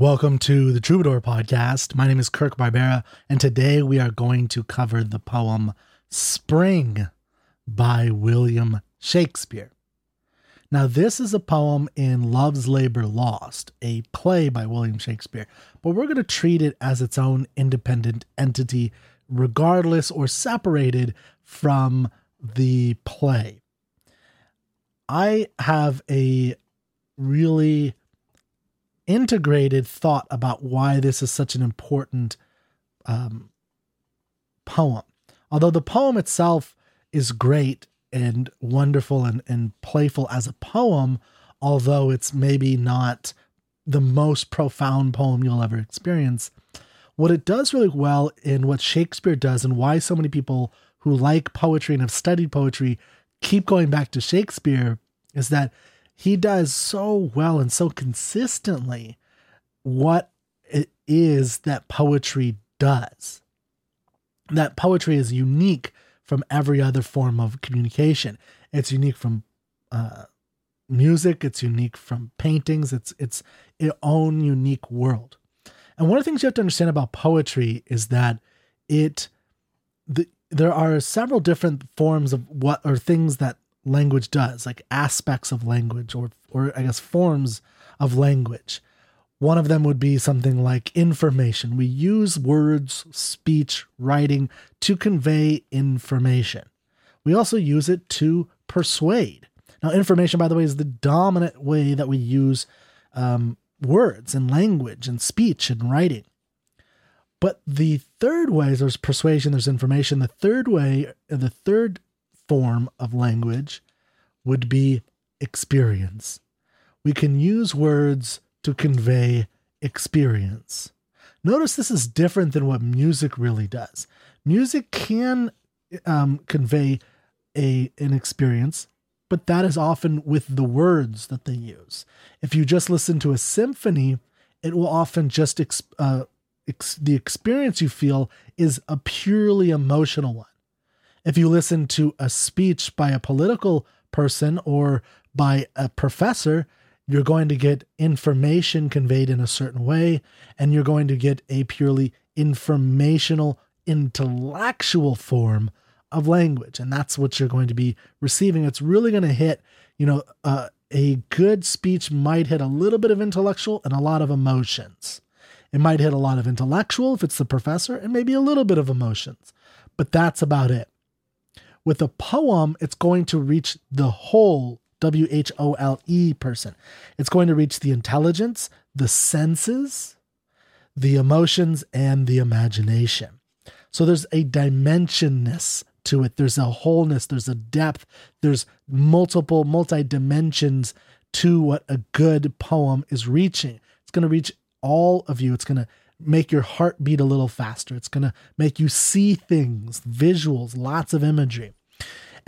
Welcome to the Troubadour podcast. My name is Kirk Barbera, and today we are going to cover the poem Spring by William Shakespeare. Now, this is a poem in Love's Labor Lost, a play by William Shakespeare, but we're going to treat it as its own independent entity, regardless or separated from the play. I have a really integrated thought about why this is such an important um, poem. Although the poem itself is great and wonderful and, and playful as a poem, although it's maybe not the most profound poem you'll ever experience, what it does really well in what Shakespeare does and why so many people who like poetry and have studied poetry keep going back to Shakespeare is that he does so well and so consistently what it is that poetry does. That poetry is unique from every other form of communication. It's unique from uh, music. It's unique from paintings. It's it's own unique world. And one of the things you have to understand about poetry is that it the, there are several different forms of what or things that language does, like aspects of language or or I guess forms of language. One of them would be something like information. We use words, speech, writing to convey information. We also use it to persuade. Now, information, by the way, is the dominant way that we use um, words and language and speech and writing. But the third way, there's persuasion, there's information. The third way, the third form of language would be experience. We can use words to convey experience. Notice this is different than what music really does. Music can um, convey a an experience, but that is often with the words that they use. If you just listen to a symphony, it will often just ex- uh, ex- the experience you feel is a purely emotional one. If you listen to a speech by a political person or by a professor, you're going to get information conveyed in a certain way, and you're going to get a purely informational, intellectual form of language. And that's what you're going to be receiving. It's really going to hit, you know, uh, a good speech might hit a little bit of intellectual and a lot of emotions. It might hit a lot of intellectual if it's the professor, and maybe a little bit of emotions, but that's about it. With a poem, it's going to reach the whole W H O L E person. It's going to reach the intelligence, the senses, the emotions, and the imagination. So there's a dimensionness to it. There's a wholeness, there's a depth, there's multiple, multi dimensions to what a good poem is reaching. It's going to reach all of you. It's going to make your heart beat a little faster. It's going to make you see things, visuals, lots of imagery.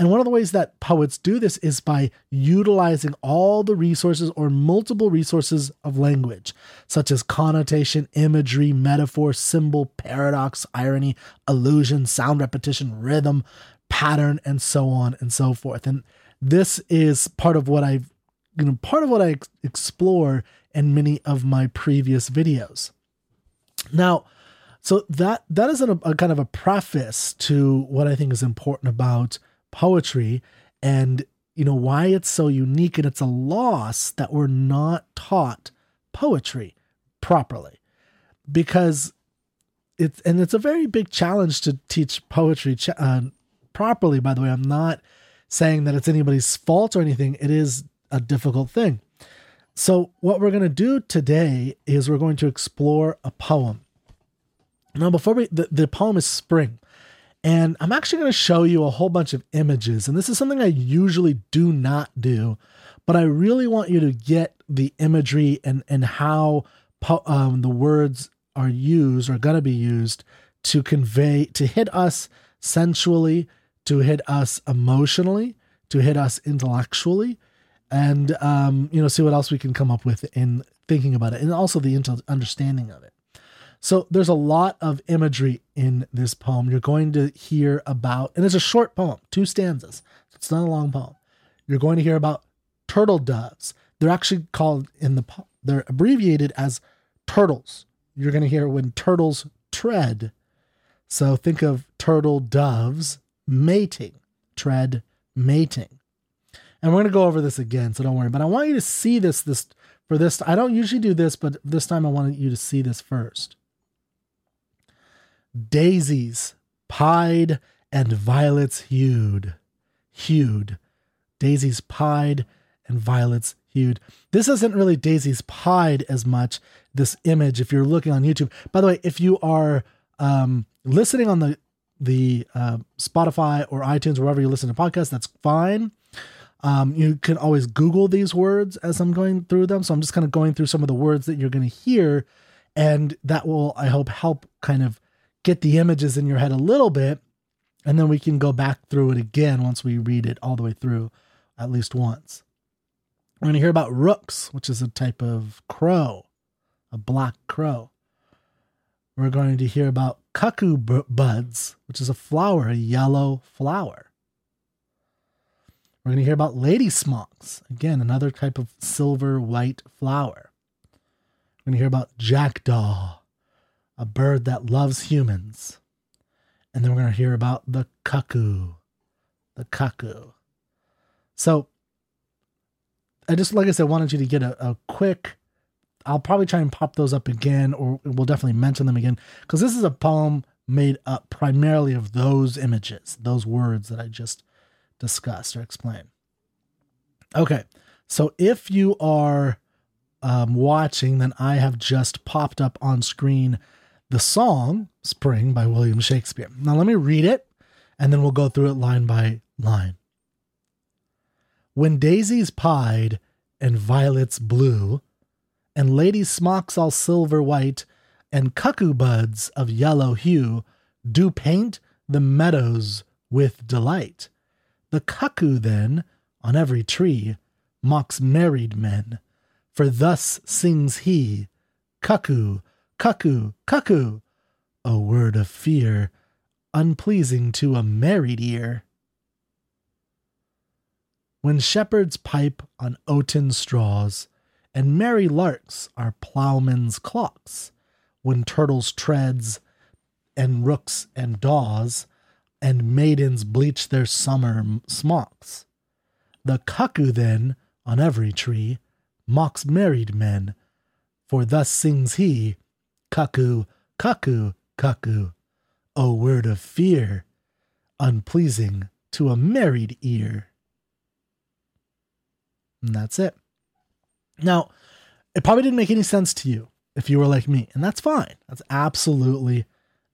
And one of the ways that poets do this is by utilizing all the resources or multiple resources of language, such as connotation, imagery, metaphor, symbol, paradox, irony, allusion, sound repetition, rhythm, pattern, and so on and so forth. And this is part of what I've, you know, part of what I explore in many of my previous videos. Now, so that that is a, a kind of a preface to what I think is important about poetry and you know why it's so unique and it's a loss that we're not taught poetry properly. Because it's and it's a very big challenge to teach poetry ch- uh, properly by the way. I'm not saying that it's anybody's fault or anything. It is a difficult thing. So what we're going to do today is we're going to explore a poem. Now before we the, the poem is spring and I'm actually going to show you a whole bunch of images. And this is something I usually do not do, but I really want you to get the imagery and, and how um, the words are used or going to be used to convey, to hit us sensually, to hit us emotionally, to hit us intellectually, and, um, you know, see what else we can come up with in thinking about it and also the understanding of it. So there's a lot of imagery in this poem. You're going to hear about, and it's a short poem, two stanzas. It's not a long poem. You're going to hear about turtle doves. They're actually called in the poem, they're abbreviated as turtles. You're going to hear when turtles tread. So think of turtle doves mating, tread mating. And we're going to go over this again, so don't worry. But I want you to see this this for this. I don't usually do this, but this time I want you to see this first. Daisies pied and violets hued. Hued. Daisies pied and violets hued. This isn't really daisies pied as much, this image, if you're looking on YouTube. By the way, if you are um, listening on the the uh, Spotify or iTunes, wherever you listen to podcasts, that's fine. Um, you can always Google these words as I'm going through them. So I'm just kind of going through some of the words that you're going to hear, and that will, I hope, help kind of get the images in your head a little bit. And then we can go back through it again once we read it all the way through at least once. We're going to hear about rooks, which is a type of crow, a black crow. We're going to hear about cuckoo buds, which is a flower, a yellow flower. We're going to hear about lady smocks, again, another type of silver white flower. We're going to hear about jackdaw, a bird that loves humans. And then we're going to hear about the cuckoo, the cuckoo. So, I just, like I said, wanted you to get a, a quick. I'll probably try and pop those up again, or we'll definitely mention them again, because this is a poem made up primarily of those images, those words that I just discussed or explained. Okay, so if you are um, watching, then I have just popped up on screen the song Spring by William Shakespeare. Now, let me read it and then we'll go through it line by line. When daisies pied and violets blue, and lady smocks all silver white, and cuckoo buds of yellow hue do paint the meadows with delight. The cuckoo then, on every tree, mocks married men, for thus sings he, Cuckoo, cuckoo, cuckoo, a word of fear, unpleasing to a married ear. When shepherds pipe on oaten straws, and merry larks are ploughmen's clocks, when turtles treads, and rooks and daws, and maidens bleach their summer smocks. The cuckoo then, on every tree, mocks married men, for thus sings he, Cuckoo, cuckoo, cuckoo, a word of fear, unpleasing to a married ear. And that's it. Now, it probably didn't make any sense to you if you were like me, and that's fine. That's absolutely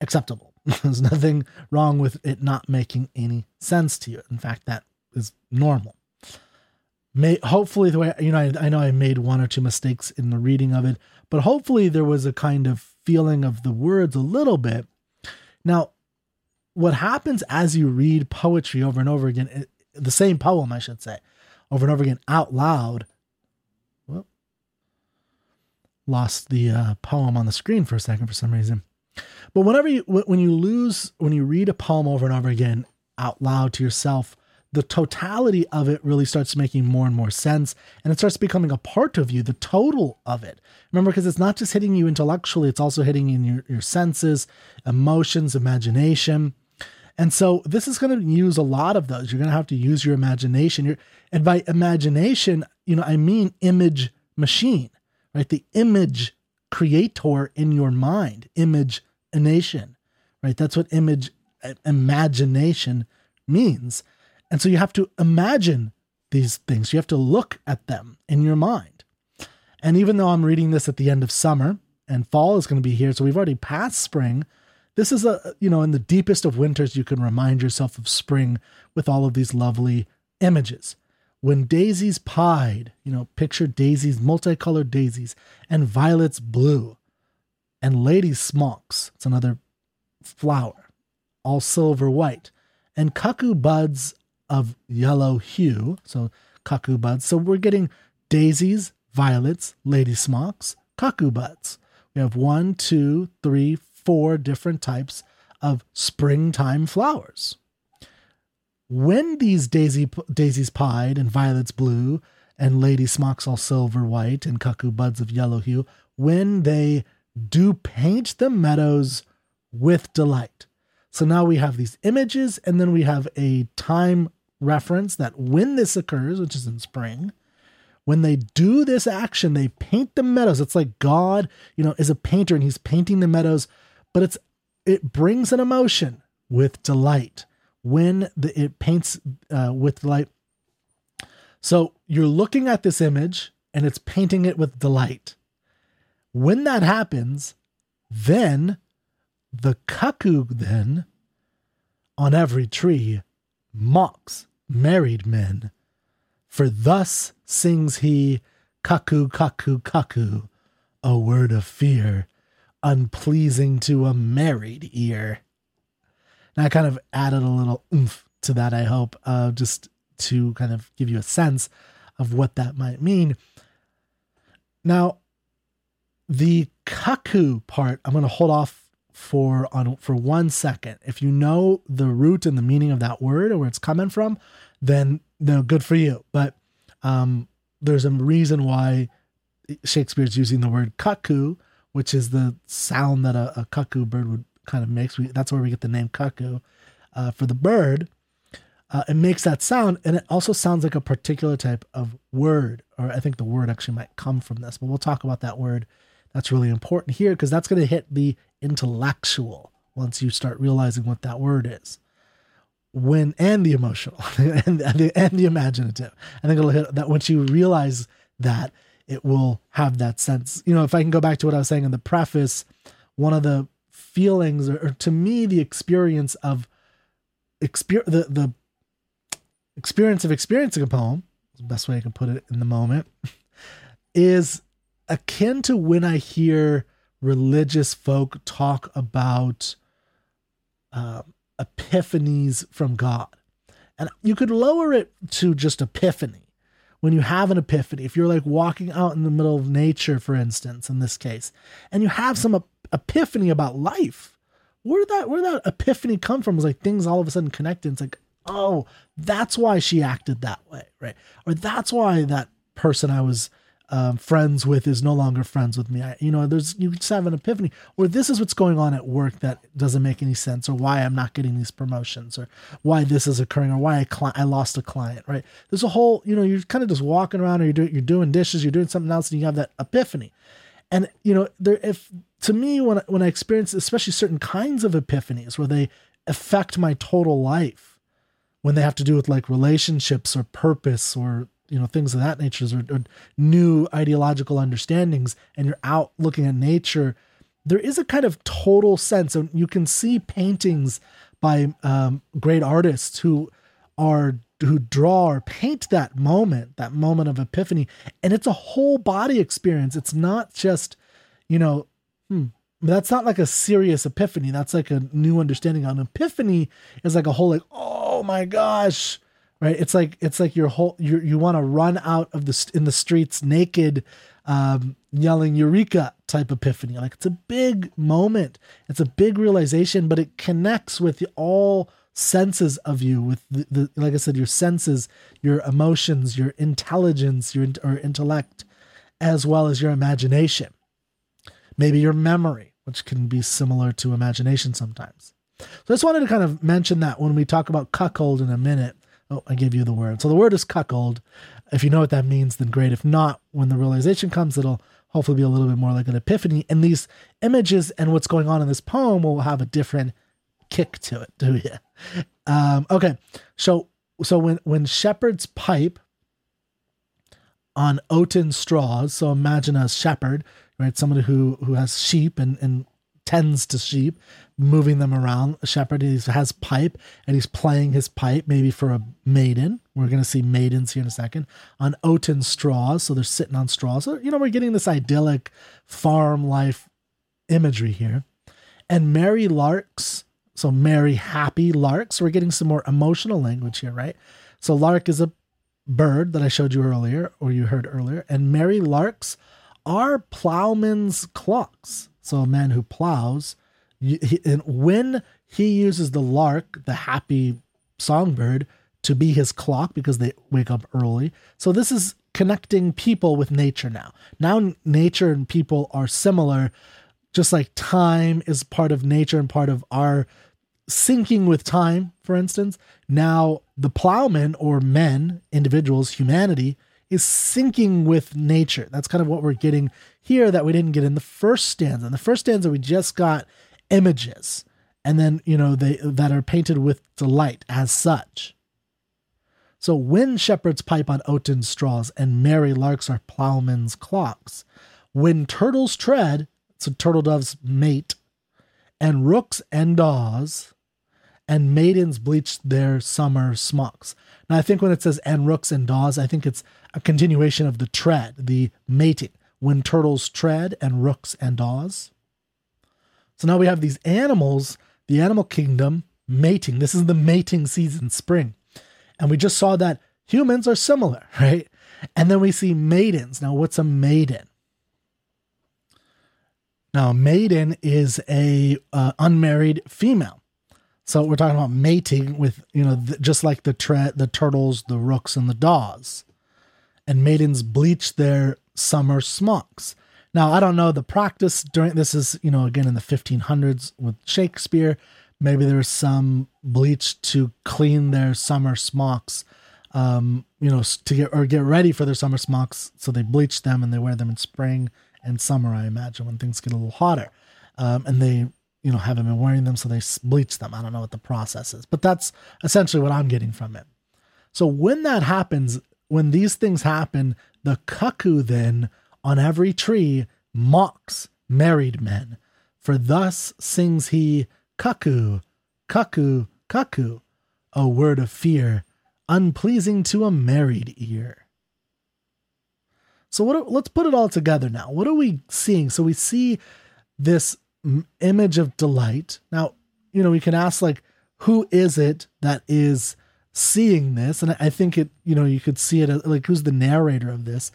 acceptable. There's nothing wrong with it not making any sense to you. In fact, that is normal. May hopefully the way you know I, I know I made one or two mistakes in the reading of it, but hopefully there was a kind of feeling of the words a little bit. Now, what happens as you read poetry over and over again, the same poem, I should say, over and over again out loud. Well, lost the uh, poem on the screen for a second for some reason. But whenever you when you lose when you read a poem over and over again out loud to yourself, the totality of it really starts making more and more sense and it starts becoming a part of you, the total of it. Remember, because it's not just hitting you intellectually, it's also hitting in your, your senses, emotions, imagination. And so this is going to use a lot of those. You're going to have to use your imagination. You're, and by imagination, you know, I mean image machine, right? The image creator in your mind, image nation, right? That's what image imagination means. And so you have to imagine these things. You have to look at them in your mind. And even though I'm reading this at the end of summer and fall is going to be here, so we've already passed spring, this is a, you know, in the deepest of winters, you can remind yourself of spring with all of these lovely images. When daisies pied, you know, picture daisies, multicolored daisies, and violets blue, and lady smocks, it's another flower, all silver white, and cuckoo buds of yellow hue, so cuckoo buds. So we're getting daisies, violets, lady smocks, cuckoo buds. We have one, two, three, four different types of springtime flowers. When these daisy, daisies pied and violets blue and lady smocks all silver white and cuckoo buds of yellow hue, when they do paint the meadows with delight. So now we have these images, and then we have a time reference that when this occurs, which is in spring, when they do this action, they paint the meadows. It's like God, you know, is a painter and he's painting the meadows, but it's it brings an emotion with delight when the, it paints uh, with delight. So you're looking at this image and it's painting it with delight. When that happens, then the cuckoo then on every tree mocks married men. For thus sings he, cuckoo, cuckoo, cuckoo, a word of fear, unpleasing to a married ear. And I kind of added a little oomph to that, I hope, uh, just to kind of give you a sense of what that might mean. Now, the cuckoo part, I'm going to hold off for on for one second. If you know the root and the meaning of that word or where it's coming from, then no, good for you. But um, there's a reason why Shakespeare's using the word cuckoo, which is the sound that a, a cuckoo bird would kind of makes. We, that's where we get the name cuckoo uh, for the bird. Uh, it makes that sound, and it also sounds like a particular type of word, or I think the word actually might come from this, but we'll talk about that word. That's really important here because that's going to hit the intellectual once you start realizing what that word is. When and the emotional and, and, the, and the imaginative. I think it'll hit that once you realize that it will have that sense. You know, if I can go back to what I was saying in the preface, one of the feelings, or, or to me, the experience of experience, the the experience of experiencing a poem, the best way I can put it in the moment, is akin to when I hear religious folk talk about uh, epiphanies from God. And you could lower it to just epiphany. When you have an epiphany, if you're like walking out in the middle of nature, for instance, in this case, and you have some epiphany about life, where did that where did that epiphany come from? It's like things all of a sudden connected. It's like, oh, that's why she acted that way, right? Or that's why that person I was um, friends with is no longer friends with me. I, you know, there's you just have an epiphany, or this is what's going on at work that doesn't make any sense, or why I'm not getting these promotions, or why this is occurring, or why I cli- I lost a client. Right? There's a whole, you know, you're kind of just walking around, or you're doing you're doing dishes, you're doing something else, and you have that epiphany. And you know, there if to me when when I experience especially certain kinds of epiphanies where they affect my total life, when they have to do with like relationships or purpose or you know things of that nature or, or new ideological understandings and you're out looking at nature there is a kind of total sense and you can see paintings by um, great artists who are who draw or paint that moment that moment of epiphany and it's a whole body experience. It's not just you know hmm, that's not like a serious epiphany. That's like a new understanding. An epiphany is like a whole like oh my gosh right? It's like it's like your whole you you want to run out of the in the streets naked um, yelling eureka type epiphany. Like it's a big moment. It's a big realization but it connects with all senses of you with the, the like i said your senses your emotions your intelligence your or intellect as well as your imagination. Maybe your memory which can be similar to imagination sometimes. So i just wanted to kind of mention that when we talk about cuckold in a minute Oh, I gave you the word. So the word is cuckold. If you know what that means, then great. If not, when the realization comes, it'll hopefully be a little bit more like an epiphany. And these images and what's going on in this poem will have a different kick to it, do you? Um, okay, so so when when shepherds pipe on oaten straws, so imagine a shepherd, right? Somebody who who has sheep and and tends to sheep, moving them around. A shepherd has pipe and he's playing his pipe, maybe for a maiden. We're going to see maidens here in a second on oaten straws. So they're sitting on straws. So, you know, we're getting this idyllic farm life imagery here. And merry larks. So merry, happy larks. We're getting some more emotional language here, right? So lark is a bird that I showed you earlier, or you heard earlier. And merry larks are plowmen's clocks. So a man who plows, and when he uses the lark, the happy songbird, to be his clock because they wake up early. So this is connecting people with nature now. Now, nature and people are similar, just like time is part of nature and part of our syncing with time, for instance. Now, the plowmen or men, individuals, humanity, is syncing with nature. That's kind of what we're getting here that we didn't get in the first stanza. In the first stanza, we just got images, and then you know they that are painted with delight as such. So when shepherds pipe on oaten straws and merry larks are ploughmen's clocks, when turtles tread, so turtle doves mate, and rooks and daws, and maidens bleach their summer smocks. Now I think when it says and rooks and daws, I think it's a continuation of the tread, the mating. When turtles tread and rooks and daws. So now we have these animals, the animal kingdom mating. This is the mating season, spring. And we just saw that humans are similar, right? And then we see maidens. Now, what's a maiden? Now, maiden is a uh, unmarried female. So we're talking about mating with, you know, th- just like the tre- the turtles, the rooks, and the daws. And maidens bleach their summer smocks. Now, I don't know the practice during this is, you know, again in the 1500s with Shakespeare. Maybe there was some bleach to clean their summer smocks, um, you know, to get or get ready for their summer smocks. So they bleach them and they wear them in spring and summer, I imagine, when things get a little hotter. Um, and they, you know, haven't been wearing them, so they bleach them. I don't know what the process is, but that's essentially what I'm getting from it. So when that happens, when these things happen, the cuckoo then on every tree mocks married men. For thus sings he Cuckoo, cuckoo, cuckoo, a word of fear, unpleasing to a married ear. So what? Let's put it all together now. What are we seeing? So we see this image of delight. Now, you know, we can ask like, who is it that is seeing this? And I think it, you know, you could see it like who's the narrator of this.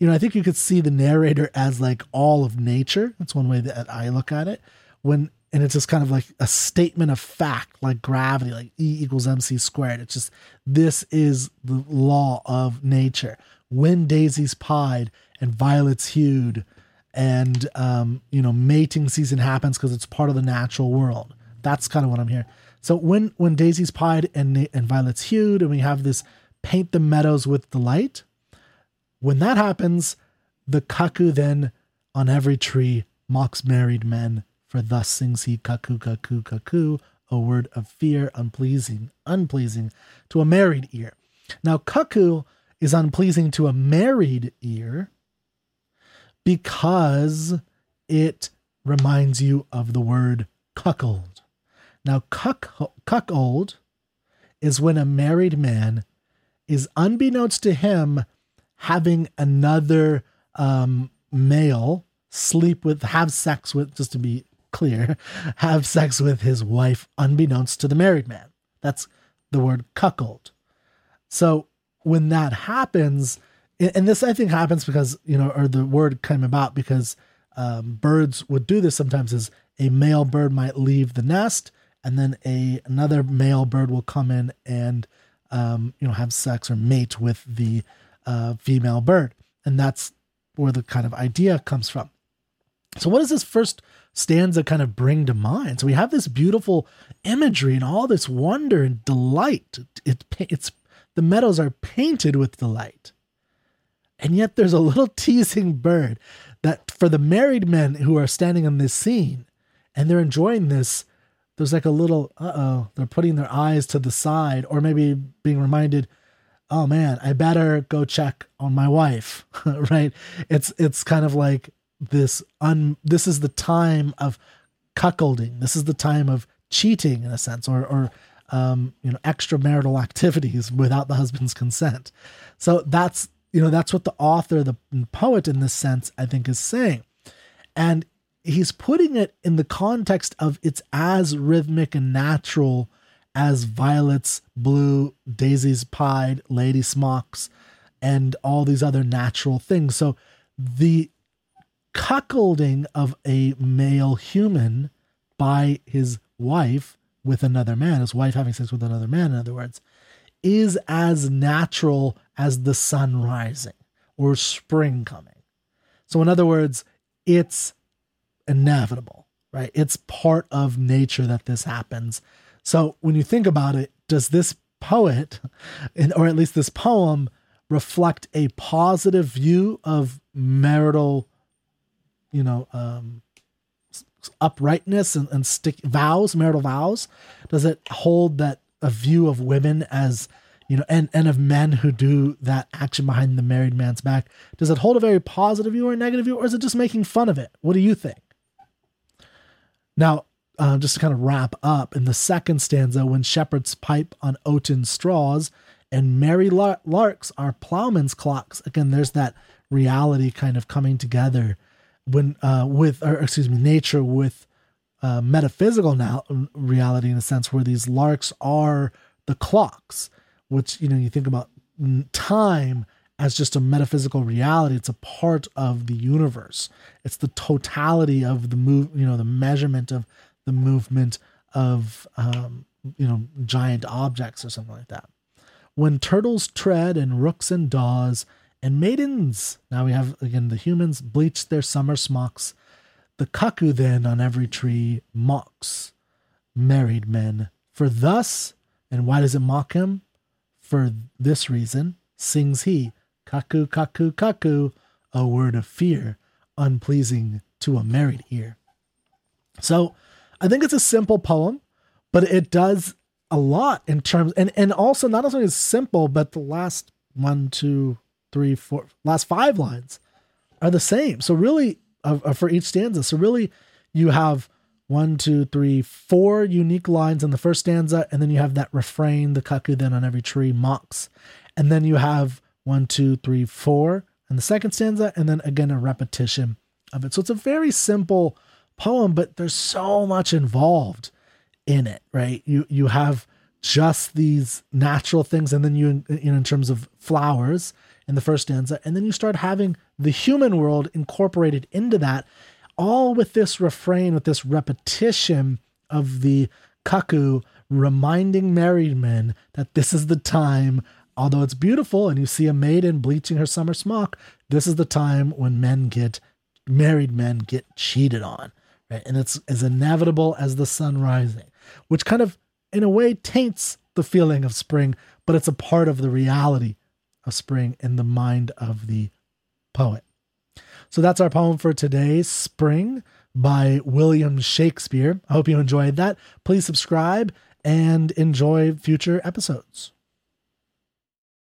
You know, I think you could see the narrator as like all of nature. That's one way that I look at it. When and it's just kind of like a statement of fact, like gravity, like E equals MC squared. It's just this is the law of nature. When daisies pied and violets hued, and um, you know, mating season happens because it's part of the natural world. That's kind of what I'm hearing. So when when daisies pied and and violets hued, and we have this paint the meadows with delight, when that happens, the cuckoo then on every tree mocks married men for thus sings he cuckoo, cuckoo, cuckoo, a word of fear, unpleasing, unpleasing to a married ear. Now, cuckoo is unpleasing to a married ear because it reminds you of the word cuckold. Now, cuck, cuckold is when a married man is, unbeknownst to him, having another um, male sleep with, have sex with, just to be clear, have sex with his wife unbeknownst to the married man. That's the word cuckold. So when that happens, and this I think happens because, you know, or the word came about because um, birds would do this sometimes is a male bird might leave the nest and then a another male bird will come in and um, you know have sex or mate with the uh, female bird and that's where the kind of idea comes from so what does this first stanza kind of bring to mind. So we have this beautiful imagery and all this wonder and delight. It, it's the meadows are painted with delight. And yet there's a little teasing bird that for the married men who are standing in this scene and they're enjoying this, there's like a little, uh oh, they're putting their eyes to the side or maybe being reminded, oh man, I better go check on my wife, right? It's, it's kind of like this un this is the time of cuckolding. This is the time of cheating in a sense, or or um, you know extramarital activities without the husband's consent. So that's you know that's what the author, the poet in this sense, I think is saying, and he's putting it in the context of it's as rhythmic and natural as violets, blue, daisies pied, lady smocks, and all these other natural things. So the cuckolding of a male human by his wife with another man, his wife having sex with another man, in other words, is as natural as the sun rising or spring coming. So, in other words, it's inevitable, right? It's part of nature that this happens. So, when you think about it, does this poet, or at least this poem, reflect a positive view of marital, you know, um, uprightness and, and stick vows, marital vows? Does it hold that a view of women as you know, and and of men who do that action behind the married man's back? Does it hold a very positive view or a negative view, or is it just making fun of it? What do you think? Now, uh, just to kind of wrap up, in the second stanza, when shepherds pipe on oaten straws and merry larks are plowmen's clocks, again, there's that reality kind of coming together when uh, with or excuse me nature with uh, metaphysical now reality in a sense where these larks are the clocks which you know you think about time as just a metaphysical reality. It's a part of the universe. It's the totality of the move you know the measurement of the movement of um, you know giant objects or something like that when turtles tread and rooks and daws and maidens, now we have again the humans bleach their summer smocks. The cuckoo then on every tree mocks married men. For thus, and why does it mock him? For this reason, sings he, cuckoo, cuckoo, cuckoo, a word of fear, unpleasing to a married ear. So I think it's a simple poem, but it does a lot in terms and, and also not only is simple, but the last one, two, three, four, last five lines are the same. So really, uh, for each stanza, so really, you have one, two, three, four unique lines in the first stanza, and then you have that refrain, the cuckoo then on every tree mocks, and then you have one, two, three, four in the second stanza, and then again a repetition of it. So it's a very simple poem, but there's so much involved in it, right? You you have just these natural things, and then you, you know, in terms of flowers, in the first stanza, and then you start having the human world incorporated into that, all with this refrain, with this repetition of the cuckoo reminding married men that this is the time, although it's beautiful and you see a maiden bleaching her summer smock, this is the time when men get, married men get cheated on, right? And it's as inevitable as the sun rising, which kind of, in a way, taints the feeling of spring, but it's a part of the reality of spring in the mind of the poet. So that's our poem for today, Spring by William Shakespeare. I hope you enjoyed that. Please subscribe and enjoy future episodes.